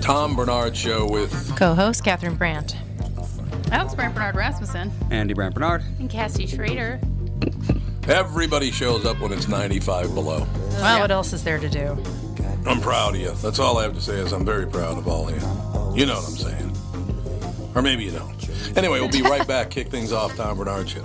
Tom Barnard Show with Co-host Catherine Brandt. Alex Brandt Bernard Rasmussen. Andy Brandt Bernard. And Cassie Schrader. everybody shows up when it's 95 below. Well, what else is there to do? I'm proud of you. That's all I have to say is I'm very proud of all of you. You know what I'm saying. Or maybe you don't. Anyway, we'll be right back. Kick things off, Tom Barnard Show.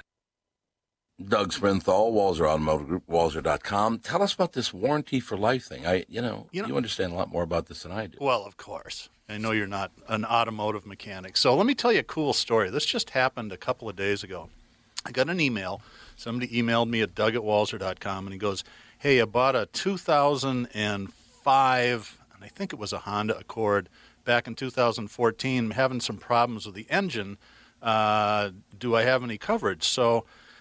Doug Sprinthal, Walser Automotive Group, Walser.com. Tell us about this warranty for life thing. I, you know, You you, understand a lot more about this than I do. Well, of course. I know you're not an automotive mechanic. So let me tell you a cool story. This just happened a couple of days ago. I got an email. Somebody emailed me at doug at walser.com and he goes, Hey, I bought a 2005, and I think it was a Honda Accord back in 2014, I'm having some problems with the engine. Uh, do I have any coverage? So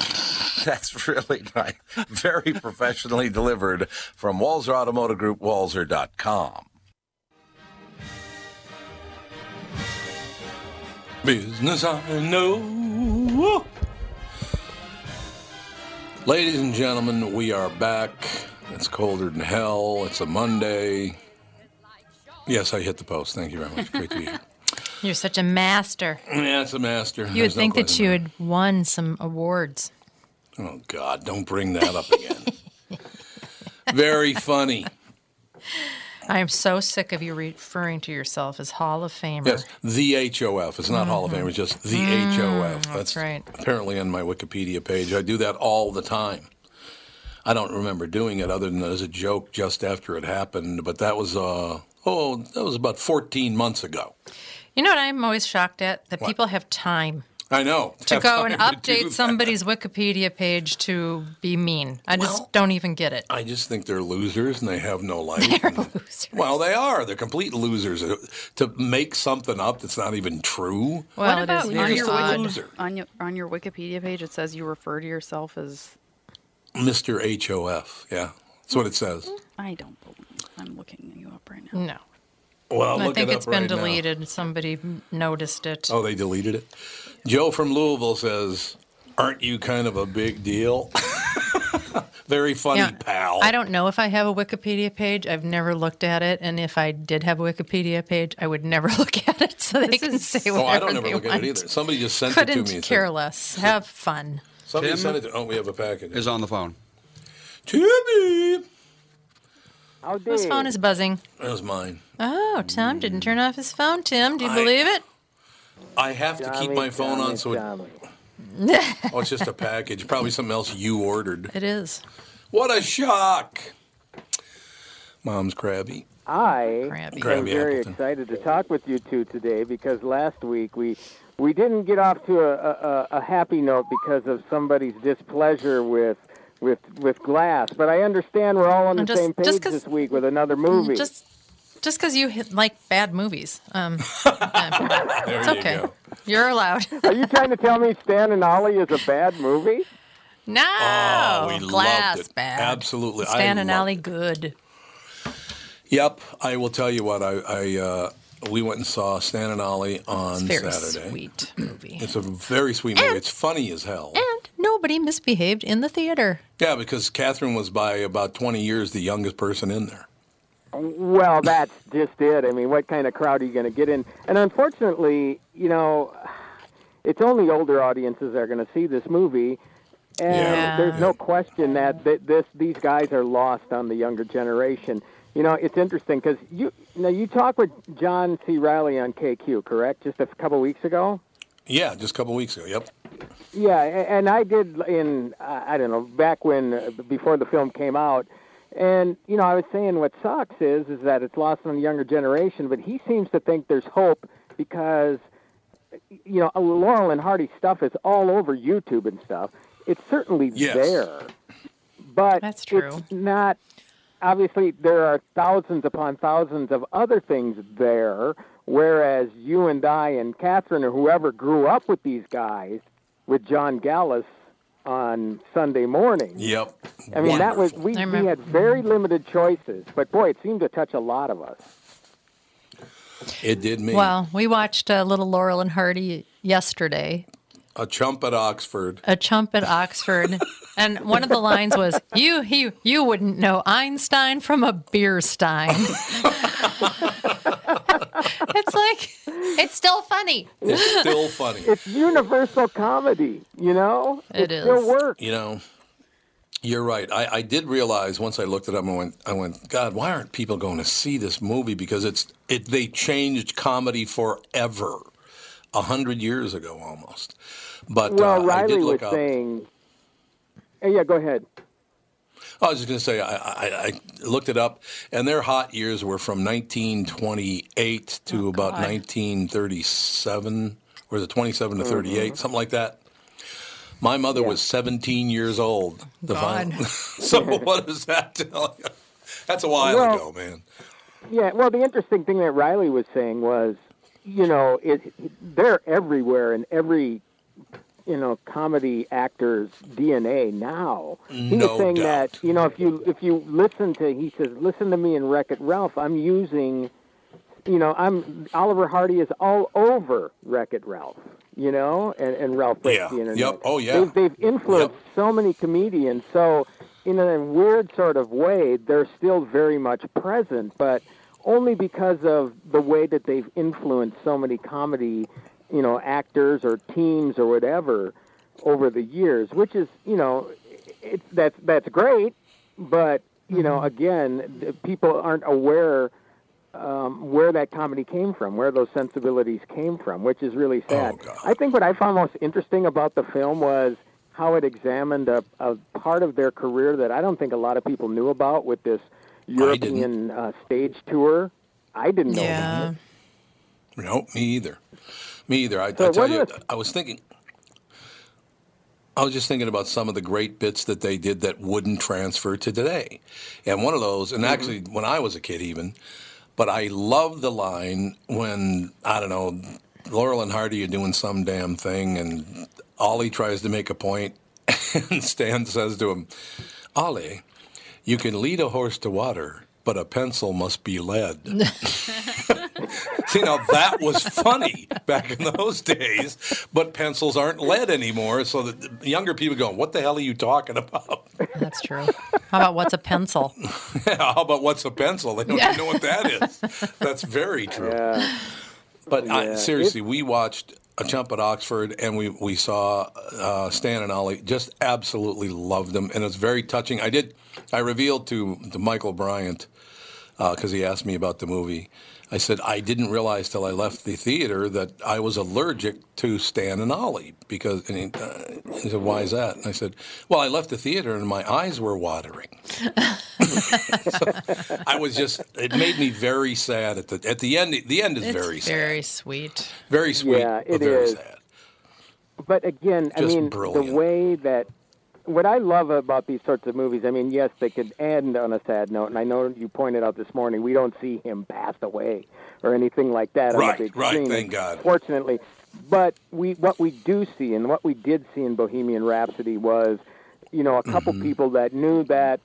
That's really nice. Very professionally delivered from Walser Automotive Group, Walser.com. Business I know. Ladies and gentlemen, we are back. It's colder than hell. It's a Monday. Yes, I hit the post. Thank you very much. Great to be here. You're such a master. Yeah, it's a master. You would There's no think that you had won some awards. Oh, God, don't bring that up again. Very funny. I am so sick of you referring to yourself as Hall of Famer. Yes, the HOF. It's not Hall of Fame. It's just the HOF. Mm, that's right. Apparently on my Wikipedia page. I do that all the time. I don't remember doing it other than as a joke just after it happened. But that was uh oh that was about 14 months ago. You know what I'm always shocked at? That What? people have time I know to go and time to do update somebody's Wikipedia page to be mean. I just don't even get it. I just think they're losers and they have no life. They're And- losers. Well, they are. They're complete losers. Uh, to make something up that's not even true. Well, what it about is on very your, a loser. on your on your Wikipedia page? It says you refer to yourself as. Mr. HOF. Yeah, that's what it says. I don't believe. I'm looking you up right now. No. Well, I think it it's up been right now. deleted. Somebody noticed it. Oh, they deleted it. Joe from Louisville says, "Aren't you kind of a big deal?" Very funny, Yeah, pal. I don't know if I have a Wikipedia page. I've never looked at it, and if I did have a Wikipedia page, I would never look at it so they This can is- say Oh, I don't ever they look want. at it either. Somebody just sent it to me. and care said, less. Have fun. Somebody Tim? sent it. To, oh, we have a package. Is on the phone. Timmy. Whose phone is buzzing? That was mine. Oh, Tom didn't turn off his phone. Tim, do you I- believe it? I have to keep my phone on, so it, oh, it's just a package. Probably something else you ordered. It is. What a shock! Mom's crabby. I Crabby. am Crabby very Appleton. excited to talk with you two today because last week we we didn't get off to a, a, a happy note because of somebody's displeasure with with with glass. But I understand we're all on the just- same page just 'cause- this week with another movie. Just just because you hit, like bad movies. Um, There it's you okay. go. You're allowed. Are you trying to tell me Stan and Ollie is a bad movie? no. Oh, we glass loved it. bad. Absolutely. I Stan and Ollie good. Yep, I will tell you what. I, I uh, we went and saw Stan and Ollie on It's very Saturday. sweet movie. It's a very sweet movie. It's funny as hell. And nobody misbehaved in the theater. Yeah, because Catherine was by about 20 years the youngest person in there. Well, that's just it. I mean, what kind of crowd are you going to get in? And unfortunately, you know, it's only older audiences that are going to see this movie. And Yeah. there's no question that th- this these guys are lost on the younger generation. You know, it's interesting because you now you talked with John C. Reilly on KQ, correct? Just a couple weeks ago. Yeah, just a couple weeks ago. Yep. Yeah, and I did in I I don't know back when uh, before the film came out, and you know I was saying what sucks is is that it's lost on the younger generation, but he seems to think there's hope because you know Laurel and Hardy stuff is all over YouTube and stuff. It's certainly Yes. there, but That's true. it's not. Obviously, there are thousands upon thousands of other things there. Whereas you and I and Catherine or whoever grew up with these guys, with John Gallus on Sunday morning. Yep. I mean, that was we, we had very limited choices, but boy, it seemed to touch a lot of us. It did me. Well, we watched uh, Little Laurel and Hardy yesterday, a chump at Oxford. a chump at Oxford, and one of the lines was, "You, you, you wouldn't know Einstein from a beer stein." it's like it's still funny. It's still funny. It's universal comedy, you know. It it still works. You know, you're right. I, I did realize once I looked it up, I went, I went, God, why aren't people going to see this movie? Because it's it. They changed comedy forever, a hundred years ago almost. But Well, uh, I Reilly did was up. saying. Uh, yeah, go ahead. I was just going to say, I, I, I looked it up, and their hot years were from 1928 to about 1937, or is it 27 to 38, something like that. My mother was 17 years old. The God. final- so what does that tell you? That's a while Well- ago, man. Yeah, well, the interesting thing that Reilly was saying was, you know, it, they're everywhere in every, you know, comedy actor's DNA now. He No was saying doubt. that, you know, if you if you listen to, he says, listen to me in Wreck It Ralph. I'm using, you know, I'm Oliver Hardy is all over Wreck It Ralph. You know, and, and Ralph breaks Yeah. the internet. Yep. Oh, yeah. They've, they've influenced Yep. so many comedians. So, in a weird sort of way, they're still very much present, but only because of the way that they've influenced so many comedy, you know, actors or teams or whatever over the years. Which is, you know, it's that's that's great, but you know, again, the people aren't aware um, where that comedy came from, where those sensibilities came from, which is really sad. Oh, I think what I found most interesting about the film was how it examined a, a part of their career that I don't think a lot of people knew about with this European uh, stage tour. I didn't know Yeah. that. No, me either. Me either. I, So I tell you, I was thinking. I was just thinking about some of the great bits that they did that wouldn't transfer to today, and one of those, and actually when I was a kid, even, but I love the line when I don't know, Laurel and Hardy are doing some damn thing, and Ollie tries to make a point, and Stan says to him, "Ollie, you can lead a horse to water." But a pencil must be lead. See, now that was funny back in those days, but pencils aren't lead anymore. So the the younger people go, "What the hell are you talking about?" That's true. How about what's a pencil? How about what's a pencil? They don't even know what that is. That's very true. Yeah. But I, seriously, we watched a chump at Oxford, and we we saw uh, Stan and Ollie. Just absolutely loved them, and it was very touching. I did. I revealed to to Michael Bryant because he asked me about the movie. I said I didn't realize till I left the theater that I was allergic to Stan and Ollie because and he, uh, he said, "Why is that?" And I said, "Well, I left the theater and my eyes were watering." so I was just. It made me very sad at the at the end. The end is It's very sad. very sweet. Very sweet, Yeah, but it very is. sad. But again, I mean, brilliant. the way that what I love about these sorts of movies, I mean, yes, they could end on a sad note, and I know you pointed out this morning we don't see him pass away or anything like that on the big right, screen. thank God. Fortunately, but we what we do see and what we did see in Bohemian Rhapsody was, you know, a couple Mm-hmm. people that knew that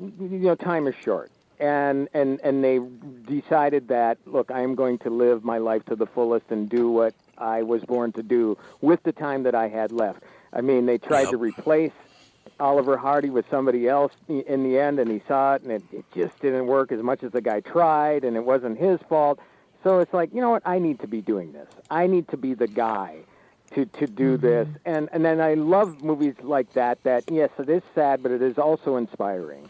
you know time is short and and and they decided that look i am going to live my life to the fullest and do what i was born to do with the time that i had left i mean they tried Yep. to replace oliver hardy with somebody else in the end and he saw it and it, it just didn't work as much as the guy tried and it wasn't his fault so it's like you know what i need to be doing this i need to be the guy to to do mm-hmm. this and and then I love movies like that that yes it is sad but it is also inspiring.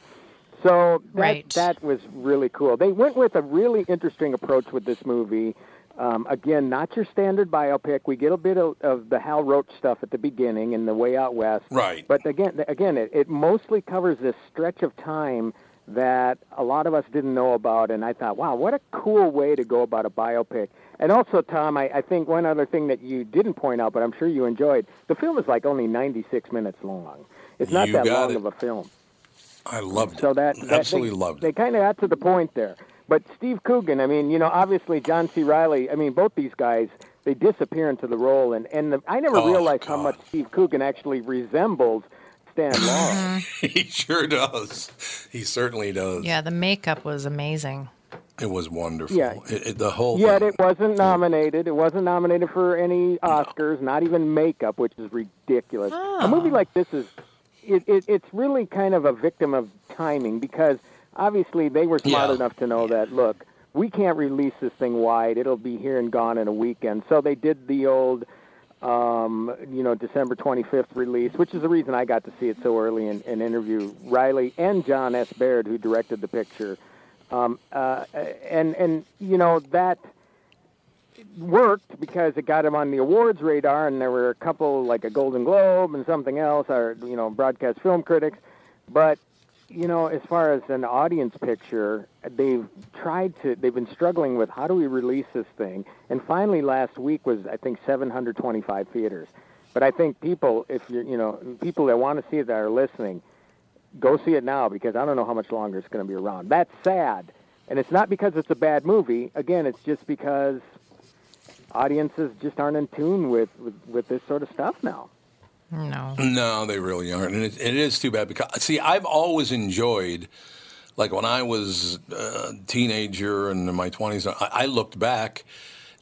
So that Right. that was really cool. They went with a really interesting approach with this movie. Um, again, not your standard biopic. We get a bit of, of the Hal Roach stuff at the beginning and the Way Out West. Right. But again, again, it, it mostly covers this stretch of time that a lot of us didn't know about, and I thought, wow, what a cool way to go about a biopic. And also, Tom, I, I think one other thing that you didn't point out, but I'm sure you enjoyed, the film is like only 96 minutes long. It's not You that long it. of a film. I loved it. So that, that absolutely they, loved They kind of got to the point there. But Steve Coogan, I mean, you know, obviously John C. Reilly. I mean, both these guys they disappear into the role, and and the, I never Oh, realized how much Steve Coogan actually resembles Stan mm-hmm. Laurel. he sure does. He certainly does. Yeah, the makeup was amazing. It was wonderful. Yeah. It, it- the whole Yet thing. it wasn't nominated. It wasn't nominated for any Oscars, not even makeup, which is ridiculous. A movie oh. like this is, it, it, it's really kind of a victim of timing because obviously they were smart Yeah. enough to know that look, we can't release this thing wide. It'll be here and gone in a weekend. So they did the old, um, you know, December 25th release, which is the reason I got to see it so early and, and interview Reilly and Jon S. Baird, who directed the picture. Um, uh, and and you know that worked because it got him on the awards radar, and there were a couple like a Golden Globe and something else, or you know, broadcast film critics. But you know, as far as an audience picture, they've tried to. They've been struggling with how do we release this thing, and finally, last week was I think 725 theaters. But I think people, if you're, you know, people that want to see it that are listening, go see it now because I don't know how much longer it's going to be around. That's sad, and it's not because it's a bad movie. Again, it's just because audiences just aren't in tune with, with, with this sort of stuff now. No. No, they really aren't, and it, it is too bad because see, I've always enjoyed, like when I was a teenager and in my twenties, I, I looked back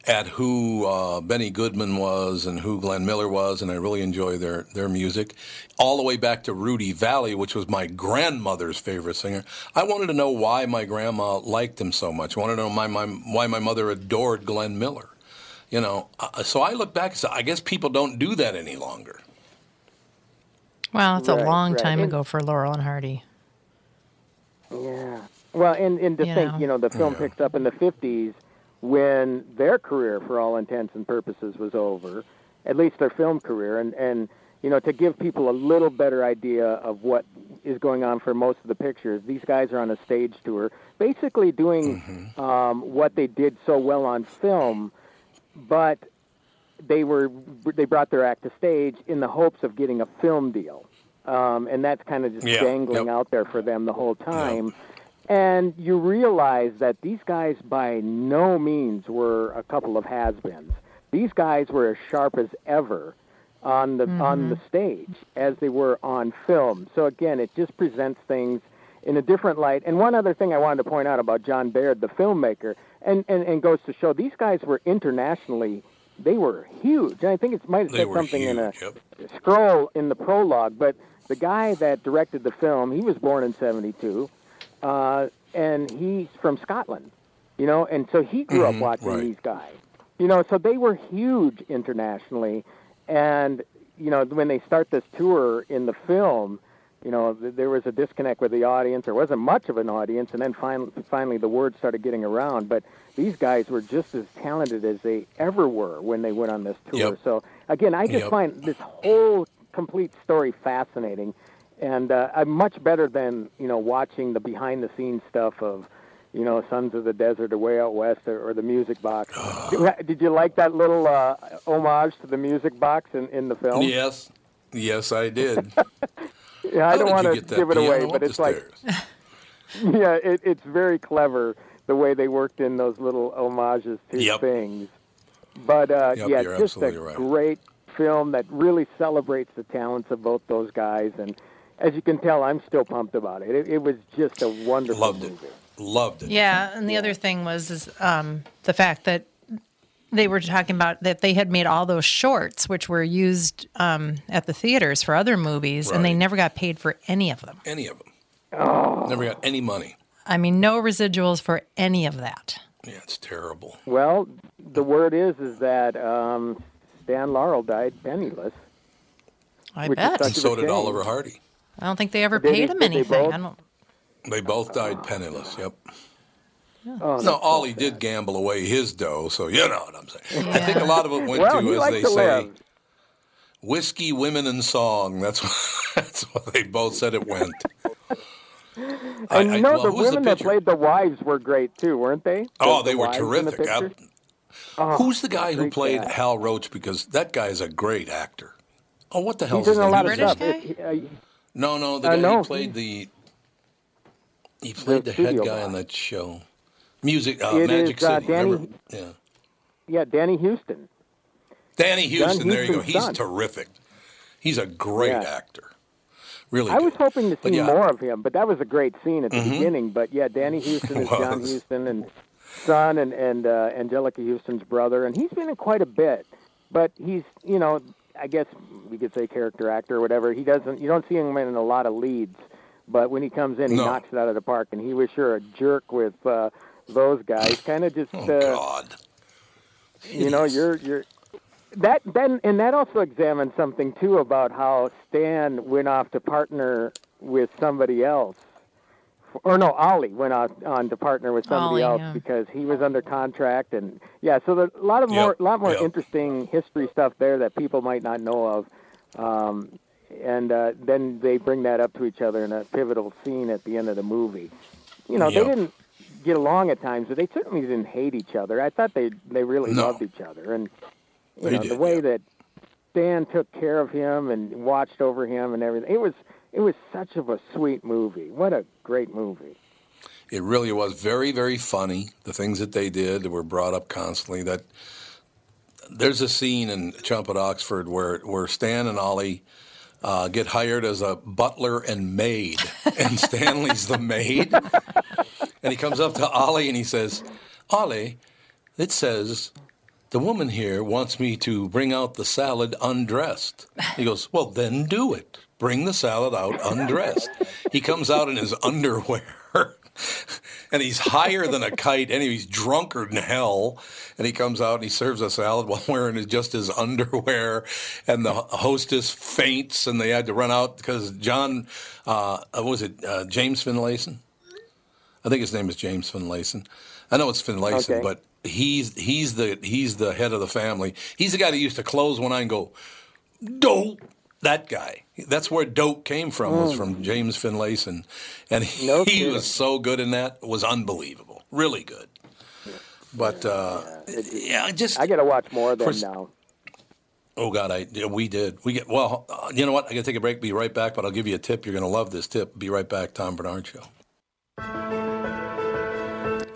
at who uh, Benny Goodman was and who Glenn Miller was, and I really enjoy their their music, all the way back to Rudy Vallée, which was my grandmother's favorite singer. I wanted to know why my grandma liked him so much. I wanted to know my, my, why my mother adored Glenn Miller. You know, uh, so I look back and say, I guess people don't do that any longer. Well, it's a long right. time And- ago for Laurel and Hardy. Yeah. Well, and, and to You think, know. you know, the film picks up in the 50s when their career, for all intents and purposes, was over, at least their film career. And, and, you know, to give people a little better idea of what is going on for most of the pictures, these guys are on a stage tour, basically doing um, what they did so well on film, but they were they brought their act to stage in the hopes of getting a film deal, um, and that's kind of just Yeah, dangling yep. out there for them the whole time. And you realize that these guys by no means were a couple of has-beens. These guys were as sharp as ever on the on the stage as they were on film. So again, it just presents things in a different light. And one other thing I wanted to point out about Jon Baird, the filmmaker, and, and, and goes to show these guys were internationally they were huge. And I think it might have They said something in a huge, scroll in the prologue, but the guy that directed the film, he was born in 72, uh, and he's from Scotland, you know, and so he grew up watching right. these guys. You know, so they were huge internationally, and, you know, when they start this tour in the film, you know, th- there was a disconnect with the audience. There wasn't much of an audience, and then finally, finally the word started getting around. But these guys were just as talented as they ever were when they went on this tour. Yep. So again, I just Yep. find this whole complete story fascinating, and uh, I'm much better than you know watching the behind-the-scenes stuff of. You know, Sons of the Desert or Way Out West or, or the Music Box. Did- Did you like that little uh, homage to the Music Box in, in the film? Yes, yes, I did. Yeah, I How don't want to give it away, but it's like, yeah, it, it's very clever the way they worked in those little homages to Yep. things. But uh, Yep, yeah, just a right. great film that really celebrates the talents of both those guys. And as you can tell, I'm still pumped about it. It, it was just a wonderful Loved it. Loved it. Yeah, and the other thing was is um, the fact that they were talking about that they had made all those shorts, which were used um, at the theaters for other movies, and they never got paid for any of them. Any of them. Oh. Never got any money. I mean, no residuals for any of that. Yeah, it's terrible. Well, the word is is that um, Stan Laurel died penniless. I Which is bet. And so did shame. Oliver Hardy. I don't think they ever Did he- paid him did they anything. both? I don't. They both died penniless. Yep. Oh, No, Ollie did gamble away his dough, so you know what I'm saying. I think a lot of it went well, to, as they to say, live. whiskey, women, and song. That's what, that's what they both said it went. And I- you know, well, the who's the women that played the wives were great too, weren't they? Oh, The- they the were wives in the terrific. I- Oh, Who's the guy who played cast. Hal Roach? Because that guy is a great actor. Oh, what the hell He's is his in a name? lot of British stuff. guy? It- uh, No, no, the Uh, guy no, who played the he played the, head guy guy. on that show. Music, uh, It Magic is, uh, City. Danny- remember? Yeah, yeah, Danny Huston. Danny Huston. there you go. He's son. terrific. He's a great Yeah. actor. Really, I was hoping to But see yeah. more of him, but that was a great scene at the Mhm. beginning. But yeah, Danny Huston is John. Huston and son, and and uh, Anjelica Huston's brother, and he's been in quite a bit. But he's, you know, I guess we could say character actor or whatever. He doesn't. You don't see him in a lot of leads, but when he comes in, he No. knocks it out of the park. And he was sure a jerk with uh, those guys. Kind of just. Oh uh, God. you know you're you're that then and that also examines something too about how Stan went off to partner with somebody else or no Ollie went on, on to partner with somebody Ollie, else yeah. because he was under contract and yeah so there's a lot of Yep, more lot more yep. interesting history stuff there that people might not know of um, and uh, then they bring that up to each other in a pivotal scene at the end of the movie you know Yep. they didn't get along at times, but they certainly didn't hate each other. I thought they they really No. loved each other, and you They know did, the way yeah. that Stan took care of him and watched over him and everything. It was it was such of a sweet movie. What a great movie. It really was very, very funny. The things that they did that were brought up constantly. That there's a scene in Chump at Oxford where where Stan and Ollie uh, get hired as a butler and maid, and Stanley's the maid, and he comes up to Ollie and he says, "Ollie, it says." The woman here wants me to bring out the salad undressed. He goes, Well, then do it. Bring the salad out undressed. He comes out in his underwear and he's higher than a kite and he's drunker than hell. And he comes out and he serves a salad while wearing just his underwear. And the hostess faints and they had to run out because John, uh, was it, uh, James Finlayson? I think his name is James Finlayson. I know it's Finlayson, Okay. but he's he's the he's the head of the family. He's the guy that used to close one eye and go, "Dope." That guy. That's where dope came from. Was from James Finlayson, and he, Mm. No he was so good in that. It was unbelievable. Really good. But uh, yeah, just I got to watch more of them For- now. Oh God, I we did. We get well. Uh, you know what? I got to take a break. Be right back. But I'll give you a tip. You're going to love this tip. Be right back. Tom Barnard Show.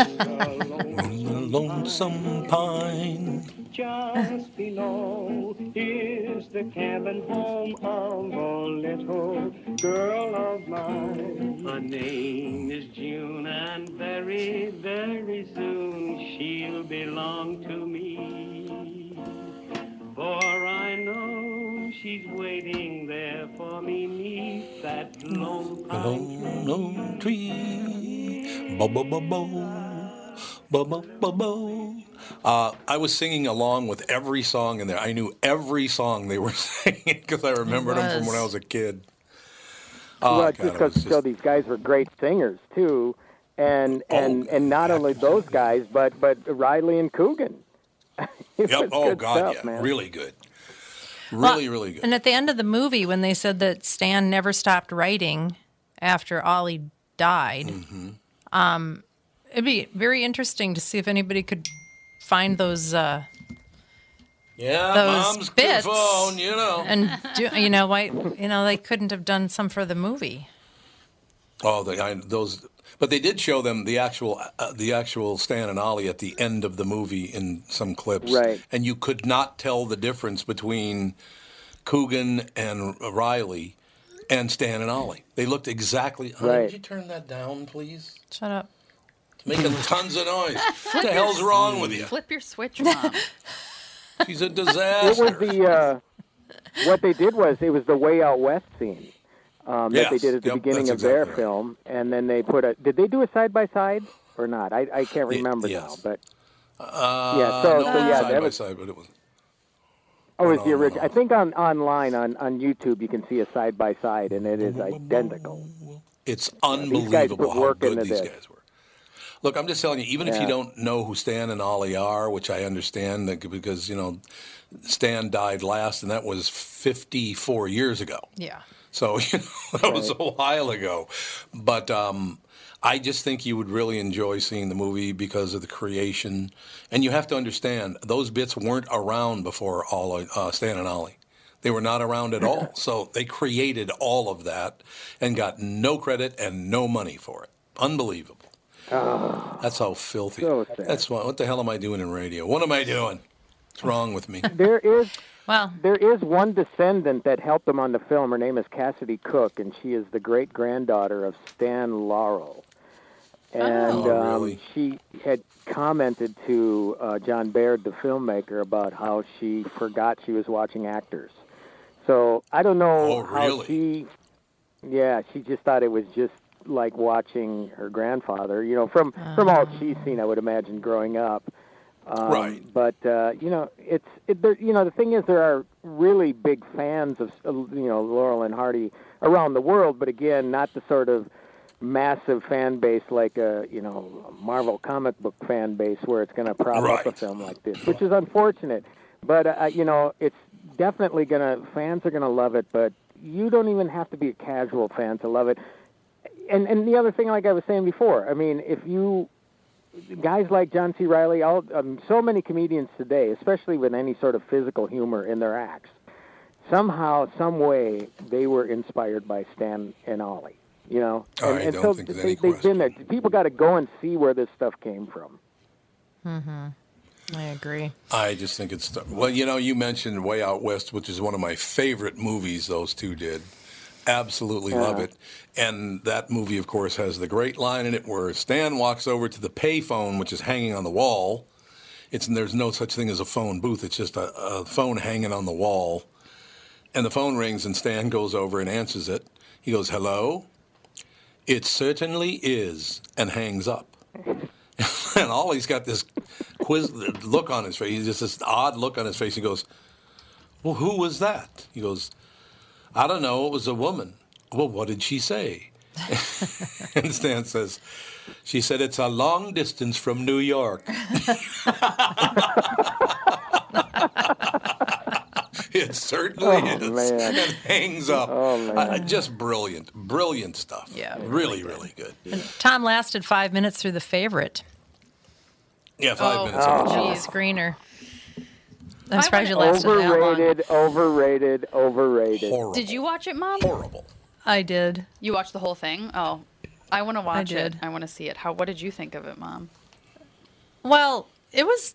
On the lonesome pine. just below is the cabin home of a little girl of mine. Her name is June, and very, very soon she'll belong to me. For I know she's waiting there for me neath that lone lone, lone tree. Bo bo bo bo. Uh, I was singing along with every song in there. I knew every song they were singing because I remembered them from when I was a kid. Oh, well, God, just because was so these guys were great singers too, and and and not only those guys, but but Reilly and Coogan. Yep. Oh God, stuff, yeah, man. really good, Well, really, really good. And at the end of the movie, when they said that Stan never stopped writing after Ollie died, Mm-hmm. um, it'd be very interesting to see if anybody could find those uh, Yeah, those mom's bits phone, you know. and do, you know why you know they couldn't have done some for the movie. Oh, the, I, those, but they did show them the actual, uh, the actual Stan and Ollie at the end of the movie in some clips, Right. And you could not tell the difference between Coogan and Reilly and Stan and Ollie. They looked exactly. Honey, Right. Would you turn that down, please? Shut up. It's making tons of noise. what the hell's wrong with you? Flip your switch, mom. She's a disaster. It was the uh, what they did was it was the Way Out West scene um, that they did at the Yep, beginning that's of their right. film, and then they put a. Did they do a side by side or not? I I can't Ye- remember yes. now, but Uh, Yeah, so- no, so yeah, side that by was- side, but it was. oh, it's no, the original. no. I think on online on on YouTube you can see a side by side, and it is identical. It's unbelievable put how good these this. guys were. Look, I'm just telling you, even if you don't know who Stan and Ollie are, which I understand that because, you know, Stan died last, and that was 54 years ago. Yeah. So, you know, that was a while ago. But um, I just think you would really enjoy seeing the movie because of the creation. And you have to understand, those bits weren't around before all, uh, Stan and Ollie. They were not around at all. So they created all of that and got no credit and no money for it. Unbelievable. That's how filthy. So. That's what, what the hell am I doing in radio? What am I doing? What's wrong with me? There is well, there is one descendant that helped him on the film. Her name is Cassidy Cook, and she is the great granddaughter of Stan Laurel. And Oh, um, really? she had commented to uh, Jon Baird, the filmmaker, about how she forgot she was watching actors. So I don't know Oh, how she. Yeah, she just thought it was just like watching her grandfather. You know, from from all she's seen, I would imagine growing up. Um, Right. But uh, you know, it's it, there, you know the thing is there are really big fans of you know Laurel and Hardy around the world, but again, not the sort of massive fan base like a you know Marvel comic book fan base where it's going to prop up a film like this, which is unfortunate. But uh, you know, it's definitely gonna fans are gonna love it, but you don't even have to be a casual fan to love it. And and the other thing, like I was saying before, I mean, if you guys like John C. Reilly, all um, so many comedians today, especially with any sort of physical humor in their acts, somehow, some way, they were inspired by Stan and Ollie. You know, and, I and don't so think they, any they've been there. People got to go and see where this stuff came from. Hmm. I agree. I just think it's well, you know, you mentioned Way Out West, which is one of my favorite movies. Those two did, absolutely love it. And that movie, of course, has the great line in it where Stan walks over to the payphone, which is hanging on the wall. It's there's no such thing as a phone booth. It's just a, a phone hanging on the wall, and the phone rings, and Stan goes over and answers it. He goes, "Hello." It certainly is, and hangs up. and Ollie's got this quiz look on his face. He's just this odd look on his face. He goes, "Well, who was that?" He goes, "I don't know. It was a woman." Well, what did she say? and Stan says, "She said it's a long distance from New York." it certainly Oh, is. man. And hangs up. Oh, man. Uh, just brilliant, brilliant stuff. Yeah, really, really good. Tom lasted five minutes through the favorite. Yeah, five Oh, minutes. Oh. on The the Jeez. screener. I I'm surprised you lasted that long. Overrated, overrated, overrated. Horrible. Did you watch it, Mom? Horrible. I did. You watched the whole thing? Oh, I want to watch it. did. I want to see it. How? What did you think of it, Mom? Well, it was.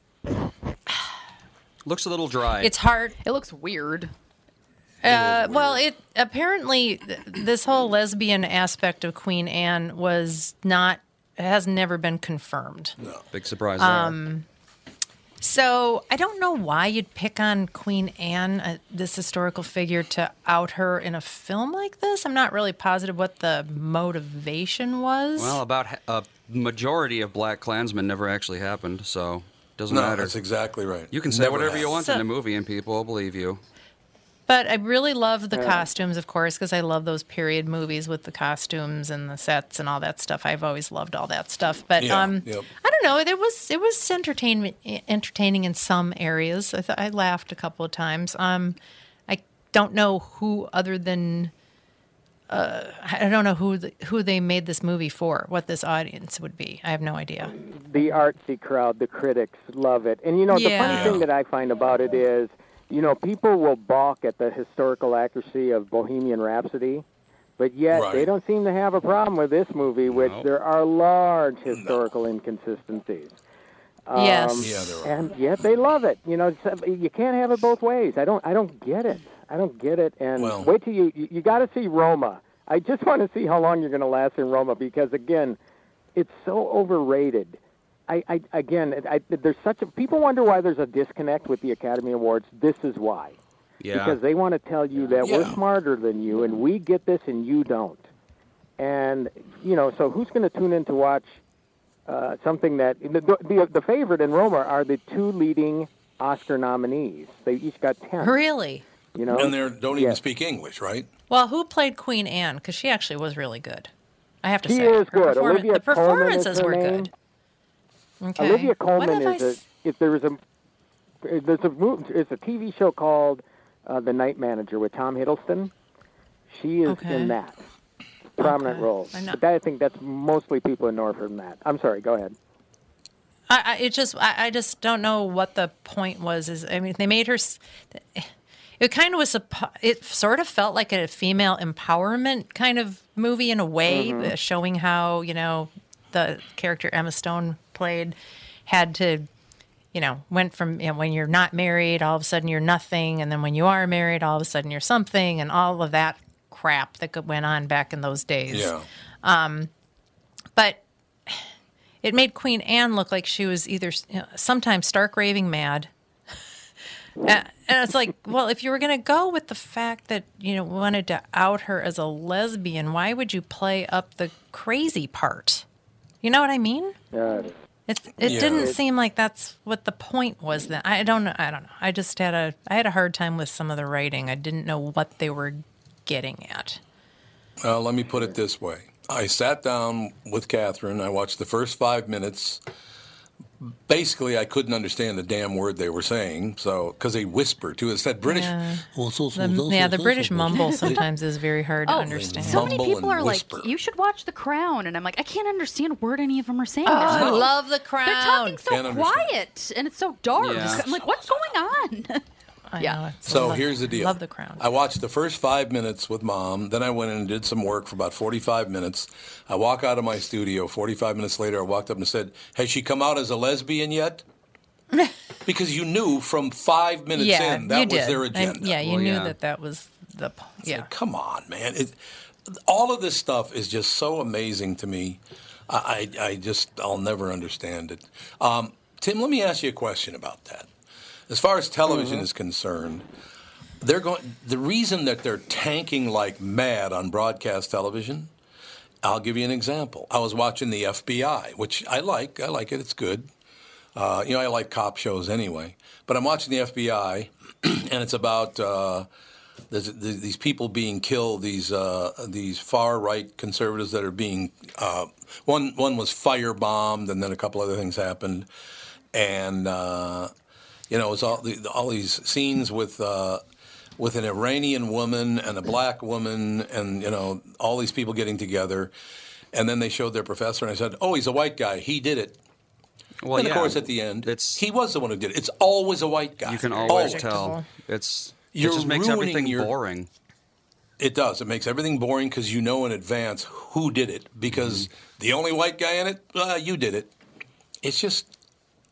Looks a little dry. It's hard. It looks weird. Uh, well, it apparently this whole lesbian aspect of Queen Anne was not has never been confirmed. No. Big surprise Um, So I don't know why you'd pick on Queen Anne, uh, this historical figure, to out her in a film like this. I'm not really positive what the motivation was. Well, about ha- a majority of BlacKkKlansman never actually happened, so doesn't No, matter. that's exactly right. You can say Never whatever you want So- in a movie, and people will believe you. But I really love the costumes, of course, because I love those period movies with the costumes and the sets and all that stuff. I've always loved all that stuff. But Yeah, um, yep. I don't know. It was it was entertainment entertaining in some areas. I, th- I laughed a couple of times. Um, I don't know who other than. Uh, I don't know who the, who they made this movie for. What this audience would be. I have no idea. the artsy crowd, the critics love it. And you know, the Yeah. funny thing that I find about it is, you know, people will balk at the historical accuracy of Bohemian Rhapsody, but yet Right. they don't seem to have a problem with this movie, which Nope. there are large historical inconsistencies. Yes. Um, Yeah, there are. and yet they love it. You know, you can't have it both ways. I don't. I don't get it. I don't get it. And Well- wait till you. You, you got to see Roma. I just want to see how long you're going to last in Roma because again, it's so overrated. I, I again, I, there's such a people wonder why there's a disconnect with the Academy Awards. This is why. Yeah. Because they want to tell you that we're smarter than you and we get this and you don't. And you know, so who's going to tune in to watch uh, something that the, the the favorite in Roma are the two leading Oscar nominees. They each got ten. Really? You know, And they don't even Yes. speak English, right? Well, who played Queen Anne? Because she actually was really good. I have to She say, is Her good. performa- Olivia the performances were name. good. Okay. Olivia What Colman have I is a. If there was a, there's a mo- it's a TV show called uh, The Night Manager with Tom Hiddleston. She is Okay. in that prominent Okay. role. But that, I think that's mostly people in Norfolk from that. I'm sorry. Go ahead. I, I it just I, I just don't know what the point was. Is I mean they made her. It kind of was a. It sort of felt like a female empowerment kind of movie in a way, Mm-hmm. showing how you know the character Emma Stone played had to, you know, went from you know, when you're not married, all of a sudden you're nothing, and then when you are married, all of a sudden you're something, and all of that crap that went on back in those days. Yeah. Um, but it made Queen Anne look like she was either you know, sometimes stark raving mad. and and it's like, well, if you were going to go with the fact that you know wanted to out her as a lesbian, why would you play up the crazy part? You know what I mean? Yeah. It it Yeah. didn't seem like that's what the point was. Then I don't know. I don't know. I just had a I had a hard time with some of the writing. I didn't know what they were getting at. Well, let me put it this way. I sat down with Catherine. I watched the first five minutes. Basically, I couldn't understand the damn word they were saying, so because they whisper too. It's that British. Yeah. So- so- The- yeah, the British mumble sometimes is very hard to Oh, understand. So many people are whisper. like, "You should watch The Crown," and I'm like, I can't understand a word any of them are saying. Oh, I so- love The Crown. They're talking so quiet, and it's so dark. Yeah. I'm like, what's going on? I yeah. know. So here's the deal. Love the crown. I watched the first five minutes with mom. Then I went in and did some work for about 45 minutes. I walk out of my studio. 45 minutes later, I walked up and said, Has she come out as a lesbian yet? because you knew from five minutes yeah, in that was did. their I- agenda. yeah, you knew that that was the p- yeah. Come on, man. It, all of this stuff is just so amazing to me. I, I, I just, I'll never understand it. Um, Tim, let me ask you a question about that. As far as television is concerned, they're going. The reason that they're tanking like mad on broadcast television, I'll give you an example. I was watching the FBI, which I like. I like it. It's good. Uh, you know, I like cop shows anyway. But I'm watching the FBI, and it's about uh, there's, there's these people being killed. These uh, these far right conservatives that are being uh, one one was firebombed, and then a couple other things happened, and uh, you know, it's all the, all these scenes with. Uh, with an Iranian woman and a black woman, and you know all these people getting together, and then they showed their professor, and I said, "Oh, he's a white guy. He did it." Well, and yeah. of course, at the end, it's, he was the one who did it. It's always a white guy. You can always Always. tell. It's You're it just makes ruining everything your- boring. It does. It makes everything boring because you know in advance who did it. Because the only white guy in it, uh, you did it. It's just,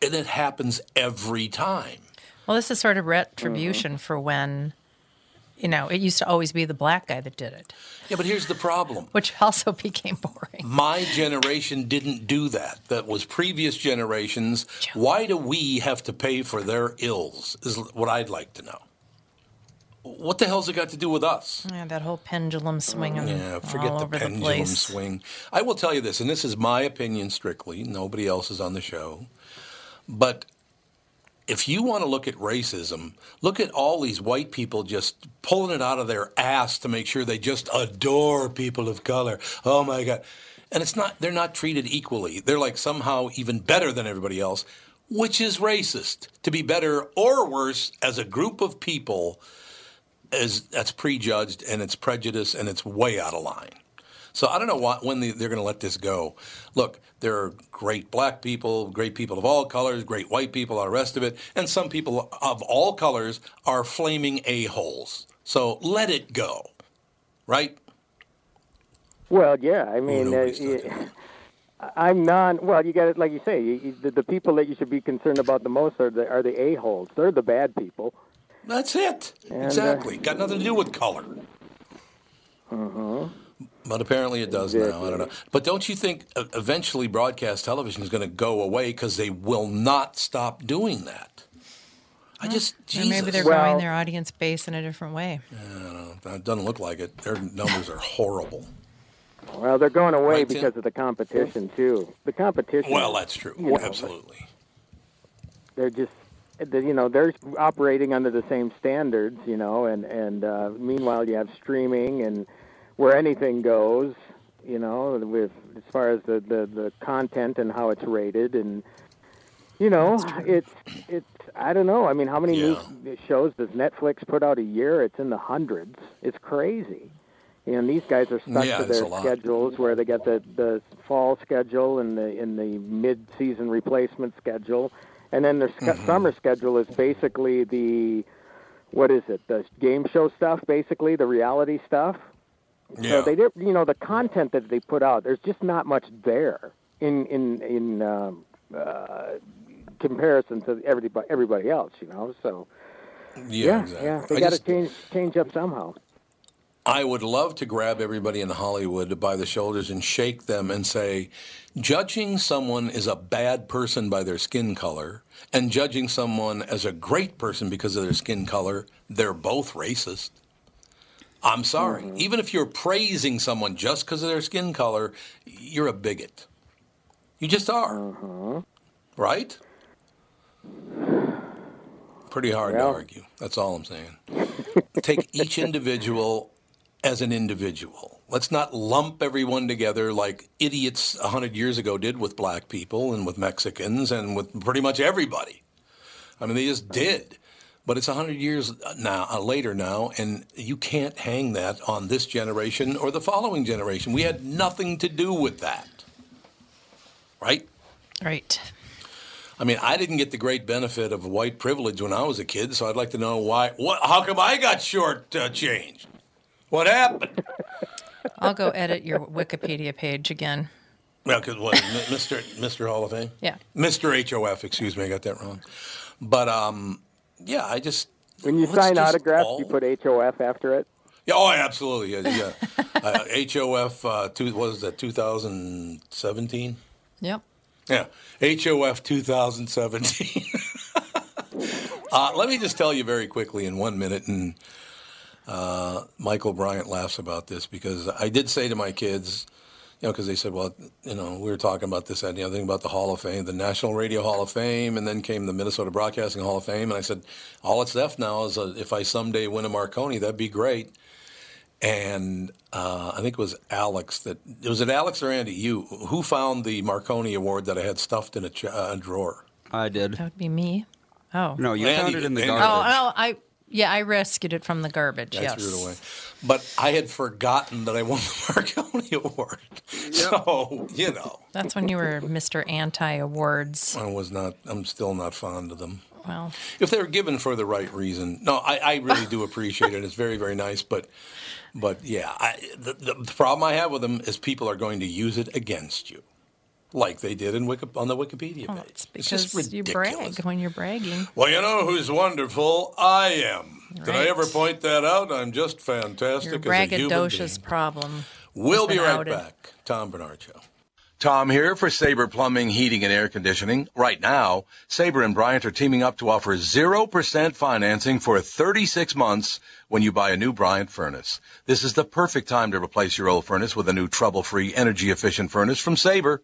and it happens every time. Well, this is sort of retribution mm-hmm. for when, you know, it used to always be the black guy that did it, Yeah, but here's the problem. which also became boring. My generation didn't do that. That was previous generations. Why do we have to pay for their ills? Is what I'd like to know. What the hell's it got to do with us? Yeah, that whole pendulum swinging mm. Yeah, forget all the over the pendulum place. swing. I will tell you this, and this is my opinion strictly. Nobody else is on the show. But if you want to look at racism, look at all these white people just pulling it out of their ass to make sure they just adore people of color. Oh my God. And it's not, they're not treated equally. They're like somehow even better than everybody else, which is racist. To be better or worse as a group of people is that's prejudged and it's prejudice and it's way out of line. So I don't know what, when they, they're going to let this go. Look, there are great black people, great people of all colors, great white people, all the rest of it, and some people of all colors are flaming a holes. So let it go, right? Well, yeah. I mean, uh, y- I'm non. Well, you got it. Like you say, you, you, the, the people that you should be concerned about the most are the are the a holes. They're the bad people. That's it. And, uh, exactly. Got nothing to do with color. Uh-huh. But apparently it does now. I don't know. But don't you think uh, eventually broadcast television is going to go away because they will not stop doing that? I just, Or Jesus. maybe they're growing their audience base in a different way. I don't know. It doesn't look like it. Their numbers are horrible. Well, they're going away Right, because of the competition too. The competition. Well, that's true. you know, Absolutely. They're just, you know, they're operating under the same standards, you know, and and uh, meanwhile you have streaming and where anything goes, you know, with as far as the the, the content and how it's rated and. You know, it's it's I don't know. I mean, how many new shows does Netflix put out a year? It's in the hundreds. It's crazy. You know, these guys are stuck Yeah, to their schedules where they got the the fall schedule and the in the mid season replacement schedule, and then their Mm-hmm. summer schedule is basically the what is it? The game show stuff, basically the reality stuff. Yeah. So they did, you know, the content that they put out. There's just not much there in in in um, uh, comparison to everybody everybody else. You know, so Yeah, yeah, exactly. yeah, they got to change change up somehow. I would love to grab everybody in Hollywood by the shoulders and shake them and say, judging someone is a bad person by their skin color and judging someone as a great person because of their skin color, they're both racist. I'm sorry. Mm-hmm. Even if you're praising someone just because of their skin color, you're a bigot. You just are. Mm-hmm. Right? Pretty hard to argue. That's all I'm saying. Take each individual as an individual. Let's not lump everyone together like idiots 100 years ago did with black people and with Mexicans and with pretty much everybody. I mean, they just did. But it's 100 years now, uh, later now, and you can't hang that on this generation or the following generation. We had nothing to do with that. Right? Right. I mean, I didn't get the great benefit of white privilege when I was a kid, so I'd like to know why. What? How come I got short uh, changed? What happened? I'll go edit your Wikipedia page again. Well, because what, Mr. Mr. Hall of Fame? Yeah. Mr. HOF, excuse me, I got that wrong. But um, yeah, I just When you sign autographs, all- you put HOF after it. Yeah, oh, absolutely, yeah, yeah. uh, HOF, uh, two, what was that? 2017. Yep. Yeah, HOF 2017. uh, let me just tell you very quickly in one minute, and uh, Michael Bryant laughs about this because I did say to my kids, you know, because they said, well, you know, we were talking about this, that, and the other thing about the Hall of Fame, the National Radio Hall of Fame, and then came the Minnesota Broadcasting Hall of Fame, and I said, all that's left now is uh, if I someday win a Marconi, that'd be great. And uh, I think it was Alex that it was it Alex or Andy? You who found the Marconi Award that I had stuffed in a, ch- uh, drawer? I did. That would be me. Oh. No, you Andy found it in the did. Andy garbage. Oh, oh, I yeah, I rescued it from the garbage. I yes. threw it away. But I had forgotten that I won the Marconi Award. So, you know, That's when you were Mr. Anti Awards. I was not, I'm still not fond of them. Well, If they were given for the right reason. No, I, I really do appreciate it. It's very, very nice. But, but yeah, I, the, the, the problem I have with them is people are going to use it against you. Like they did in Wiki, on the Wikipedia well page. it's It's just because you ridiculous. brag when you're bragging. Well, you know who's wonderful? I am. Did I ever point that out? I'm just fantastic Your as a human being. braggadocious problem. We'll be right outed. back. Tom Barnard Show. Tom here for Sabre Plumbing, Heating, and Air Conditioning. Right now, Sabre and Bryant are teaming up to offer 0% financing for 36 months when you buy a new Bryant furnace. This is the perfect time to replace your old furnace with a new trouble-free, energy-efficient furnace from Sabre.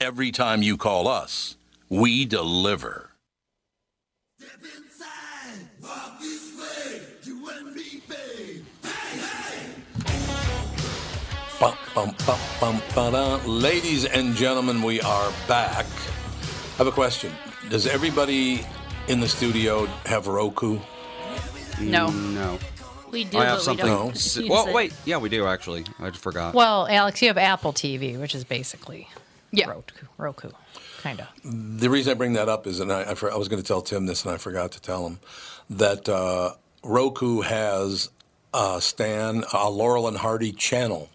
Every time you call us, we deliver. Bum, bum, bum, bum. Ladies and gentlemen, we are back. I have a question. Does everybody in the studio have Roku? No. No. We do, I have but we something. don't s- use well, it. wait. Yeah, we do actually. I just forgot. Well, Alex, you have Apple TV, which is basically yeah. Roku, Roku kind of. The reason I bring that up is, and I, I, for- I was going to tell Tim this, and I forgot to tell him that uh, Roku has a Stan, a Laurel and Hardy channel,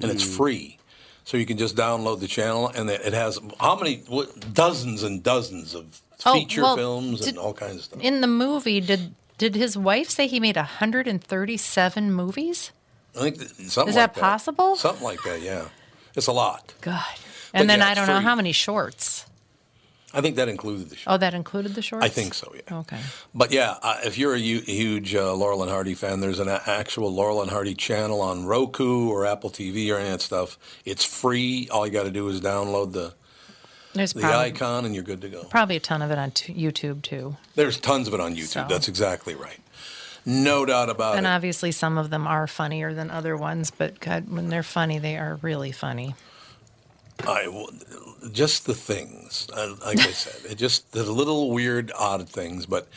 and it's free. So you can just download the channel, and it it has how many what, dozens and dozens of Oh, feature well, films did- and all kinds of stuff. In the movie, did did his wife say he made 137 movies? I think that, something Is like that possible? Something like that, yeah. It's a lot. God. And then yeah, I don't know how many shorts. I think that included the show. Oh, that included the shorts. I think so, yeah. Okay. But yeah, uh, if you're a huge uh, Laurel and Hardy fan, there's an a- actual Laurel and Hardy channel on Roku or Apple TV or any of that stuff. It's free. All you got to do is download the There's the probably, icon, and you're good to go. probably a ton of it on t- YouTube too. There's tons of it on YouTube. So- That's exactly right. No doubt about and it. And obviously, some of them are funnier than other ones. But God, when they're funny, they are really funny. I just the things, uh, like I said, it just the little weird, odd things. But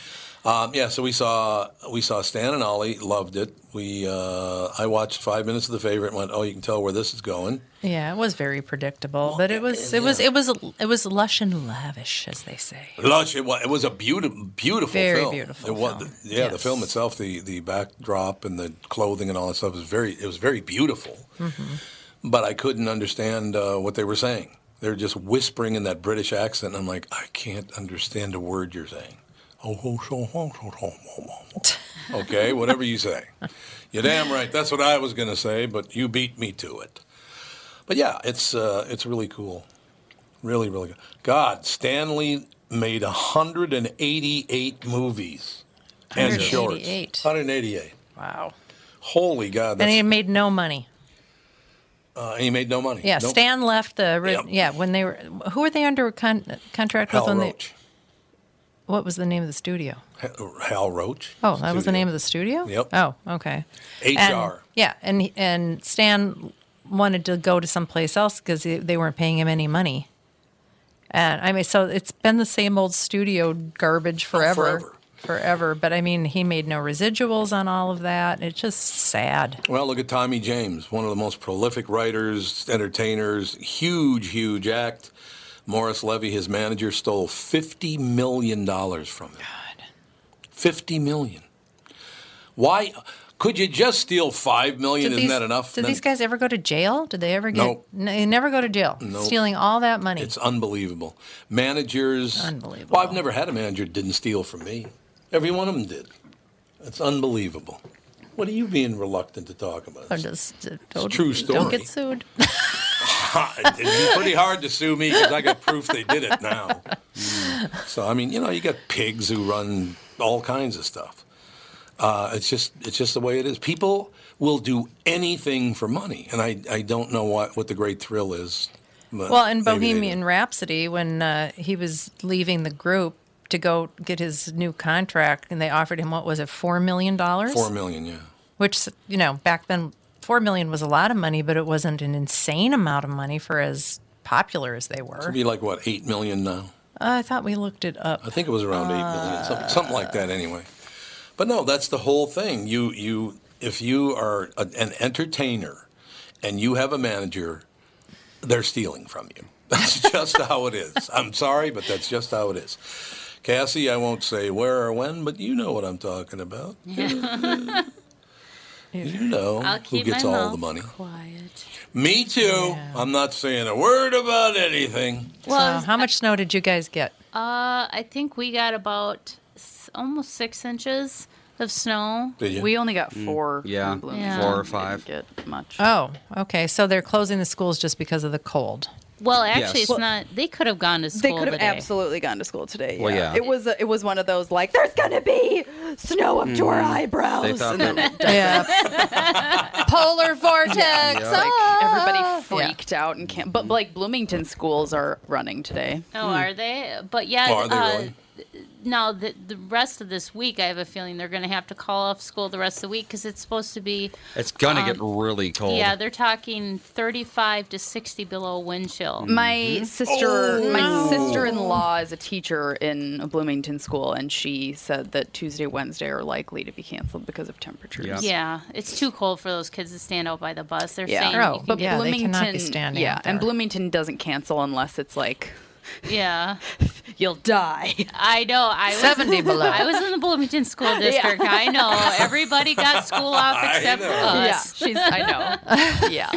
um, yeah, so we saw we saw Stan and Ollie loved it. We uh, I watched five minutes of the favorite and went, oh, you can tell where this is going. Yeah, it was very predictable, but it was it was it was it was lush and lavish, as they say. Lush. It was, it was a beautiful, beautiful Very film. beautiful It was, film. yeah, the film itself, the the backdrop and the clothing and all that stuff was very. It was very beautiful. Mm-hmm. But I couldn't understand uh, what they were saying. They were just whispering in that British accent, and I'm like, I can't understand a word you're saying. So, so. Okay, whatever you say. You're damn right. That's what I was going to say, but you beat me to it. But yeah, it's uh, it's really cool. Really, really good. God, Stanley made 188 movies and shorts. 188. 188. Wow. Holy God. And he made no money. Uh, and he made no money. Yeah, Nope. Stan left the Yep. yeah when they were who were they under con- contract Hal with when Roach. they what was the name of the studio? Hal Roach. Oh, that was the name of the studio. Yep. Oh, okay. HR. And, yeah, and and Stan wanted to go to someplace else because they weren't paying him any money. And I mean, so it's been the same old studio garbage forever, Oh, forever. Forever. But I mean, he made no residuals on all of that. It's just sad. Well, look at Tommy James, one of the most prolific writers, entertainers, huge, huge act. Morris Levy, his manager, stole fifty million dollars from him. God, fifty million. Why? Could you just steal five million? Did Isn't these- that enough? Did Then- these guys ever go to jail? Did they ever get? Nope. No, they never go to jail. Nope. Stealing all that money. It's unbelievable. Managers. Unbelievable. Well, I've never had a manager didn't steal from me. Every one of them did. It's unbelievable. What are you being reluctant to talk about? I'm just uh, a don't, true Don't get sued. It'd be pretty hard to sue me because I got proof they did it now. So I mean, you know, you got pigs who run all kinds of stuff. Uh, it's just it's just the way it is. People will do anything for money, and I, I don't know what, what the great thrill is. but Well, in maybe they do. Bohemian Rhapsody, when uh, he was leaving the group to go get his new contract, and they offered him what was it, four million dollars? four million, yeah. Which you know, back then, four million was a lot of money, but it wasn't an insane amount of money for as popular as they were. It'd be like what eight million now. Uh, I thought we looked it up. I think it was around eight million, something, something like that, anyway. But no, that's the whole thing. You you if you are a, an entertainer and you have a manager, they're stealing from you. That's just how it is. I'm sorry, but that's just how it is. Cassie, I won't say where or when, but you know what I'm talking about. You know who gets all the money. quiet. Me too. I'm not saying a word about anything. Well, so, how much snow did you guys get? Uh, I think we got about s- almost six inches of snow. Did you? We only got Mm, four. yeah, four or five. Didn't get much. Oh, okay. So they're closing the schools just because of the cold. Well, actually, Yes. it's not. They could have gone to school. They could have today. absolutely gone to school today. Well, yeah. It was a, it was one of those like there's gonna be snow up to our eyebrows. They thought and then that- it. Polar vortex. Yeah. like everybody Ah. freaked out and can't. But like Bloomington schools are running today. Oh, are they? But yeah. Oh, are they uh, really? Now the the rest of this week, I have a feeling they're going to have to call off school the rest of the week because it's supposed to be. It's gonna Um, get really cold. Yeah, they're talking 35 to 60 below wind chill. My sister, Oh, my no. sister-in-law is a teacher in a Bloomington school, and she said that Tuesday, Wednesday are likely to be canceled because of temperatures. Yeah. Yeah, it's too cold for those kids to stand out by the bus. They're Yeah. saying, Oh, you can But get- Yeah, they Bloomington, cannot be standing yeah, out and. Bloomington doesn't cancel unless it's like yeah. you'll die. I know. I was 70 below. I was in the Bloomington school district. I know. Everybody got school off except for us. Yeah, she's. I know. Yeah.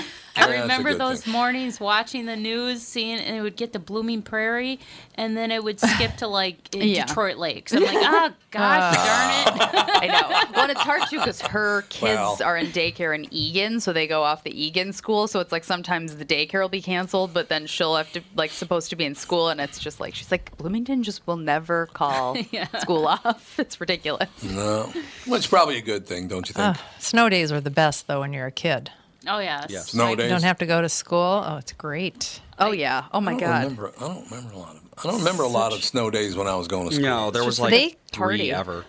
I that's remember good those mornings watching the news, seeing, and it would get to Blooming Prairie, and then it would skip to like in Yeah. Detroit Lakes. I'm like, oh gosh, darn it. I know. Well, it's hard too because her kids Well. are in daycare in Eagan, so they go off the Eagan school. So it's like sometimes the daycare will be canceled, but then she'll have to like supposed to be in school, and it's just like she's like Bloomington just will never call school off. It's ridiculous. No, well, it's probably a good thing, don't you think? Ah, snow days are the best though when you're a kid. Oh yeah. Yeah. Snow You days. don't have to go to school. Oh, it's great. Oh yeah. Oh my I god. Remember, I don't remember a lot of. I don't remember a lot of snow days when I was going to school. No, there was like they three party. ever.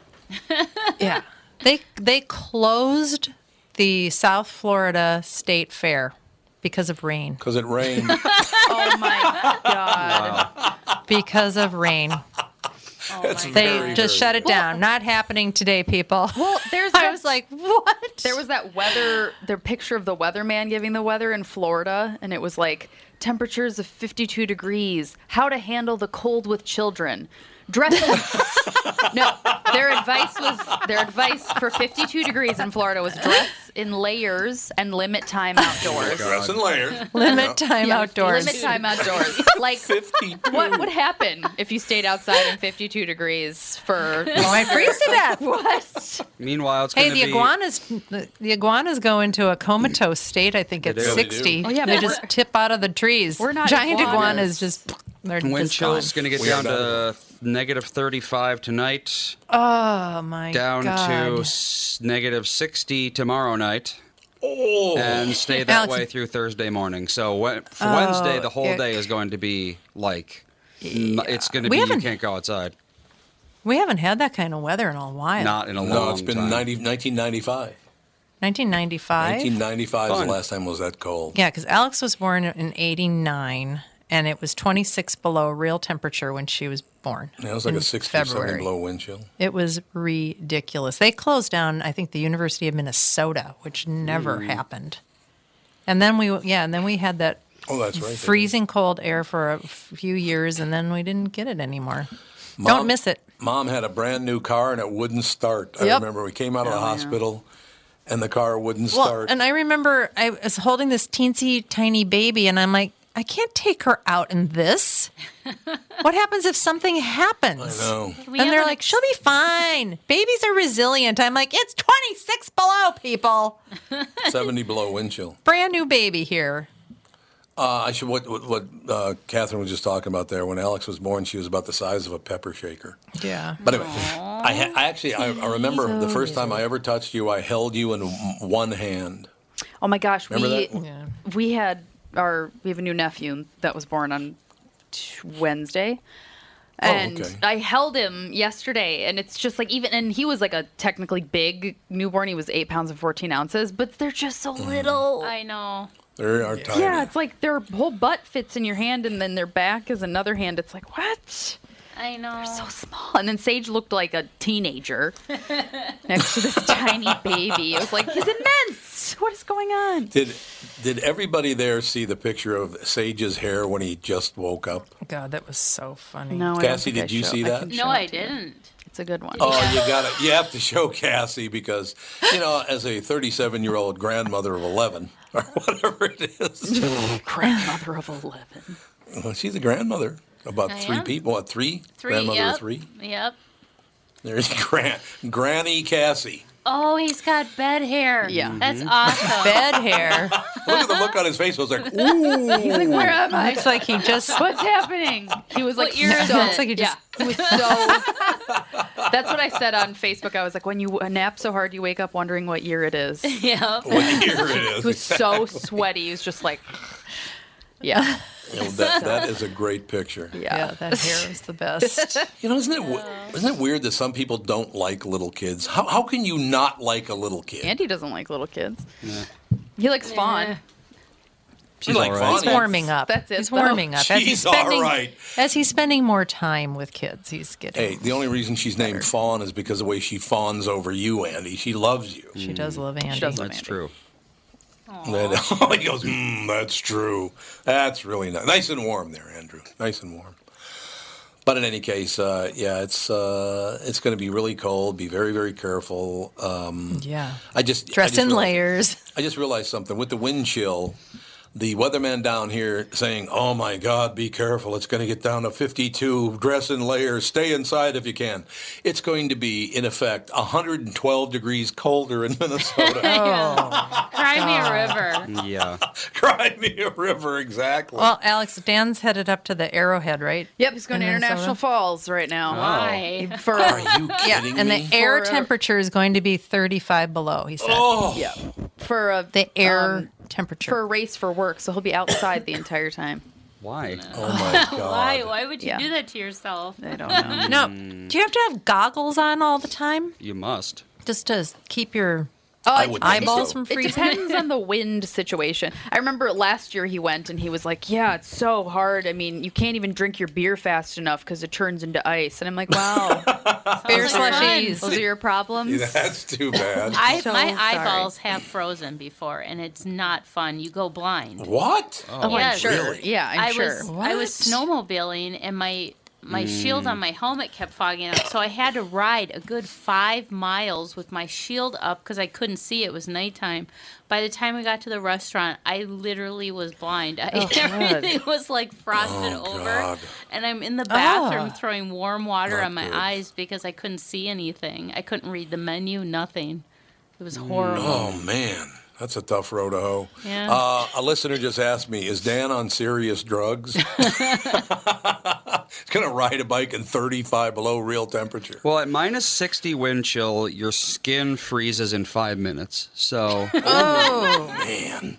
Yeah. They they closed the South Florida State Fair because of rain. Because it rained. oh my god. Because of rain. Oh That's They very, just very shut it down. Not happening today, people. Well, there's. I was like, what? There was that weather. Their picture of the weatherman giving the weather in Florida, and it was like temperatures of 52 degrees. How to handle the cold with children. Dress. in- no, their advice was their advice for 52 degrees in Florida was dress in layers and limit time oh outdoors. Dress in layers. Limit time Yeah, outdoors. Limit time outdoors. Like, what would happen if you stayed outside in 52 degrees for? You might freeze to death. What? Meanwhile, it's Hey, the be iguanas, the, the iguanas go into a comatose state. I think at do. They do. 60. Oh, yeah, they just tip out of the trees. We're not Giant iguanas. iguanas just, they're wind just gone. chill's going to get We down to negative 35 tonight, Oh, my down God. to negative 60 tomorrow night. Oh. And stay that Alex- way through Thursday morning. So we- Oh, Wednesday, the whole ick. day is going to be like, n- it's going to be you can't go outside. We haven't had that kind of weather in a while. Not in a long time. No, it's been time. 90, 1995. 1995. 1995 is Fun. the last time it was that cold. Yeah, because Alex was born in 89, and it was 26 below real temperature when she was born. Yeah, it was like a 60 or 70 February. below wind chill. It was ridiculous. They closed down, I think, the University of Minnesota, which never Mm. happened. And then we, yeah, and then we had that Oh, that's right. freezing cold air for a few years, and then we didn't get it anymore. Mom- Don't miss it. Mom had a brand new car and it wouldn't start. I Yep. remember we came out of the Oh, yeah. hospital and the car wouldn't Well, start. and I remember I was holding this teensy tiny baby, and I'm like, I can't take her out in this. what happens if something happens? I know. We And they're an like, she'll be fine. Babies are resilient. I'm like, it's 26 below, people. 70 below wind chill. Brand new baby here. Uh, I should what what, what uh, Catherine was just talking about there. When Alex was born, she was about the size of a pepper shaker. Yeah. But anyway, I, ha- I actually I, I remember the first time I ever touched you. I held you in one hand. Oh my gosh, Remember we that? we had our we have a new nephew that was born on t- Wednesday. Oh, And okay. I held him yesterday, and it's just like even, and he was like a technically big newborn. He was eight pounds and fourteen ounces, but they're just so mm-hmm. little. I know. They are tiny. Yeah, it's like their whole butt fits in your hand, and then their back is another hand. It's like what? I know. They're so small. And then Sage looked like a teenager next to this tiny baby. It was like he's immense. What is going on? Did did everybody there see the picture of Sage's hair when he just woke up? God, that was so funny. No, I don't Cassie, I did you show- see that? can No, I it to you. didn't. It's a good one. Oh, you got it. You have to show Cassie because you know, as a 37 year old grandmother of 11 or whatever it is, grandmother of eleven. well, she's a grandmother. About I three am. people. What three? Three. Grandmother yep. of three. Yep. There's Gran- Granny Cassie. Oh, he's got bed hair. Yeah. That's mm-hmm. awesome. Bed hair. Look at the look on his face. I was like, ooh. He's like, where am I? Looks like he just. What's happening? He was like, What year is so, it? Looks like he yeah, just. he was so. That's what I said on Facebook. I was like, when you nap so hard, you wake up wondering what year it is. Yeah. What year it is. He was so sweaty. He was just like, yeah, You know, that, that is a great picture. yeah. Yeah, that hair is the best. You know, isn't it w- isn't it weird that some people don't like little kids? How how can you not like a little kid? Andy doesn't like little kids. He likes Fawn. She's like all right. He's warming up. That's it, He's warming up. As he's She's all spending, right. As he's spending more time with kids, he's getting. Hey, the only reason she's named Fawn is because of the way she fawns over you, Andy. She loves you. She does mm. love Andy. does love That's Andy. true. Then he goes, mm, "That's true. That's really nice. Nice and warm there, Andrew. Nice and warm." But in any case, uh, yeah, it's uh, it's going to be really cold. Be very very careful. Um, Yeah. I just I Dress just in realized- layers. I just realized something with the wind chill. The weatherman down here saying, "Oh my God, be careful! It's going to get down to 52. Dress in layers. Stay inside if you can." It's going to be, in effect, 112 degrees colder in Minnesota. Cry me a river. Yeah. Cry me a river, exactly. Well, Alex, Dan's headed up to the Arrowhead, right? Yep, he's going In to Minnesota? International Falls right now. Why? For Are you Yeah, kidding and me? the air For, temperature is going to be 35 below, he said. oh, yeah, for a The air um, temperature. for a race for work, so he'll be outside the entire time. Why? oh my God. Why? Why would you Yeah. do that to yourself? I don't know. no, do you have to have goggles on all the time You must. just to keep your Oh, I it- would eyeballs so. from It freezing? depends on the wind situation. I remember last year he went and he was like, "Yeah, it's so hard. I mean, you can't even drink your beer fast enough because it turns into ice." And I'm like, "Wow, beer those are- slushies. Those are your problems." That's too bad. I, So my sorry. eyeballs have frozen before, and it's not fun. You go blind. What? Oh, I'm sure. Really? Yeah, I'm I sure. was I was snowmobiling, and my my shield on my helmet kept fogging up, so I had to ride a good five miles with my shield up because I couldn't see. It was nighttime. By the time we got to the restaurant, I literally was blind. I, Oh, God. everything was like frosted Oh, over, God. and I'm in the bathroom Ah. throwing warm water Not on my good. eyes because I couldn't see anything. I couldn't read the menu. Nothing. It was horrible. Oh man, that's a tough road to hoe. Yeah. Uh, a listener just asked me, "Is Dan on serious drugs?" He's gonna ride a bike in 35 below real temperature. Well, at minus 60 wind chill, your skin freezes in five minutes. So, Oh, Man,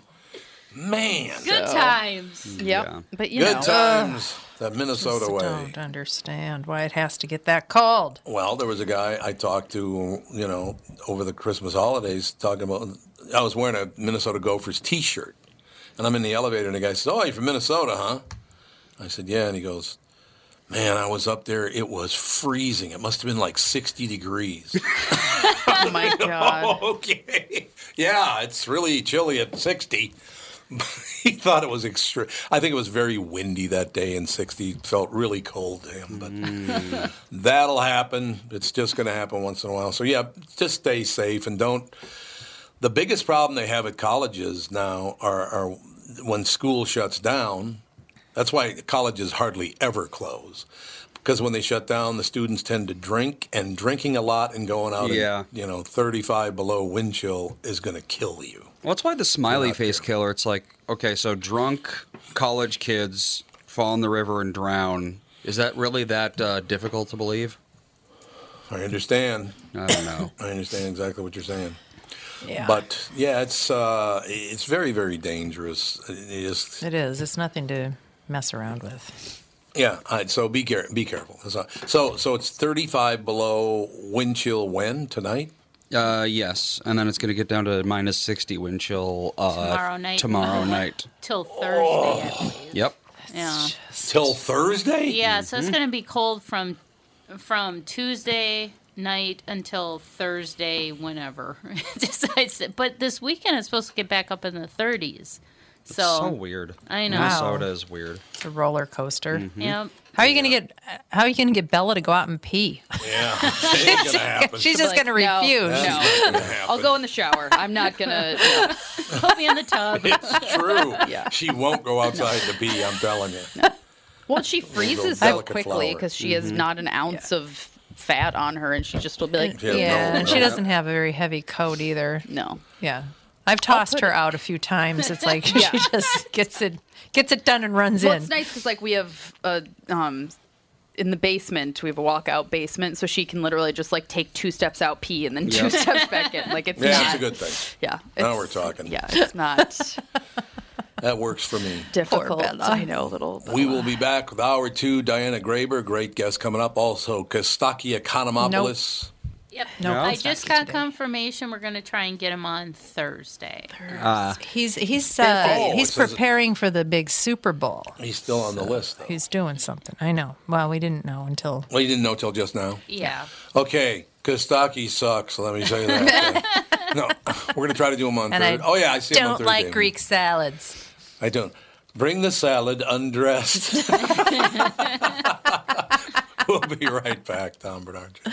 man, Good times. Hmm. Yep. Yeah. But you know, good know, times. that Minnesota just way. don't understand why it has to get that cold. Well, there was a guy I talked to, you know, over the Christmas holidays, talking about. I was wearing a Minnesota Gophers T-shirt, and I'm in the elevator, and the guy says, "Oh, you're from Minnesota, huh?" I said, "Yeah," and he goes, "Man, I was up there. It was freezing. It must have been like 60 degrees." oh my god. Oh, okay. Yeah, it's really chilly at 60. he thought it was extreme. I think it was very windy that day, in 60 felt really cold to him. But mm. that'll happen. It's just going to happen once in a while. So, yeah, just stay safe and don't. The biggest problem they have at colleges now are, are when school shuts down. That's why colleges hardly ever close. Because when they shut down, the students tend to drink, and drinking a lot and going out, Yeah. in, you know, 35 below wind chill is going to kill you. well, that's why the smiley face killer, it's like, okay, so drunk college kids fall in the river and drown. Is that really that uh, difficult to believe? I understand. I don't know. I understand exactly what you're saying. Yeah. But yeah, it's uh, it's very very dangerous. It is. It is. It's nothing to mess around with. Yeah. all right, so be care be careful. That's all. So so it's 35 below wind chill when tonight. Uh, yes, and then it's going to get down to minus 60 wind chill uh, Tomorrow night. Tomorrow night. Till Thursday, I believe. Yep. Yeah. Till Thursday. Yeah, so it's Mm-hmm. going to be cold from from Tuesday night until Thursday, whenever. Decides it. But this weekend it's supposed to get back up in the 30s. It's So, so weird. I know. Minnesota is weird. It's a roller coaster. Mm-hmm. Yep. How are you going to get? How are you going to get Bella to go out and pee? Yeah, it ain't gonna happen. She's just be going to like, "No, refuse. No. gonna. I'll go in the shower. I'm not gonna. no. Put me in the tub. It's true. Yeah. She won't go outside to pee. I'm telling you. Well, she freezes so delicate quickly because she has not an ounce of fat on her, and she just will be like, Yeah, Yeah, no, and she doesn't have a very heavy coat either. no. Yeah, I've tossed her it- out a few times. It's like Yeah. she just gets it gets it done and runs Well, in. it's nice because like we have a um in the basement we have a walkout basement, so she can literally just like take two steps out, pee, and then two Yeah. steps back in. Like it's Yeah, not, it's a good thing. Yeah. Now we're talking. Yeah, it's not That works for me. difficult. I know, a little. We will be back with hour two. Diana Graber, great guest coming up. Also, Costaki Economopoulos. Yep. No, I just got today. confirmation we're going to try and get him on Thursday. Uh, He's he's uh, Oh, he's it says preparing for the big Super Bowl. He's still on the list, though. He's doing something. I know. Well, we didn't know until Well, you didn't know till just now. Yeah. Okay, Costaki sucks. Let me tell you that. okay. No, we're gonna try to do him on Thursday. Oh yeah, I see him on don't Thursday. like Greek salads. I don't. Bring the salad undressed. we'll be right back, Tom Barnard. Show.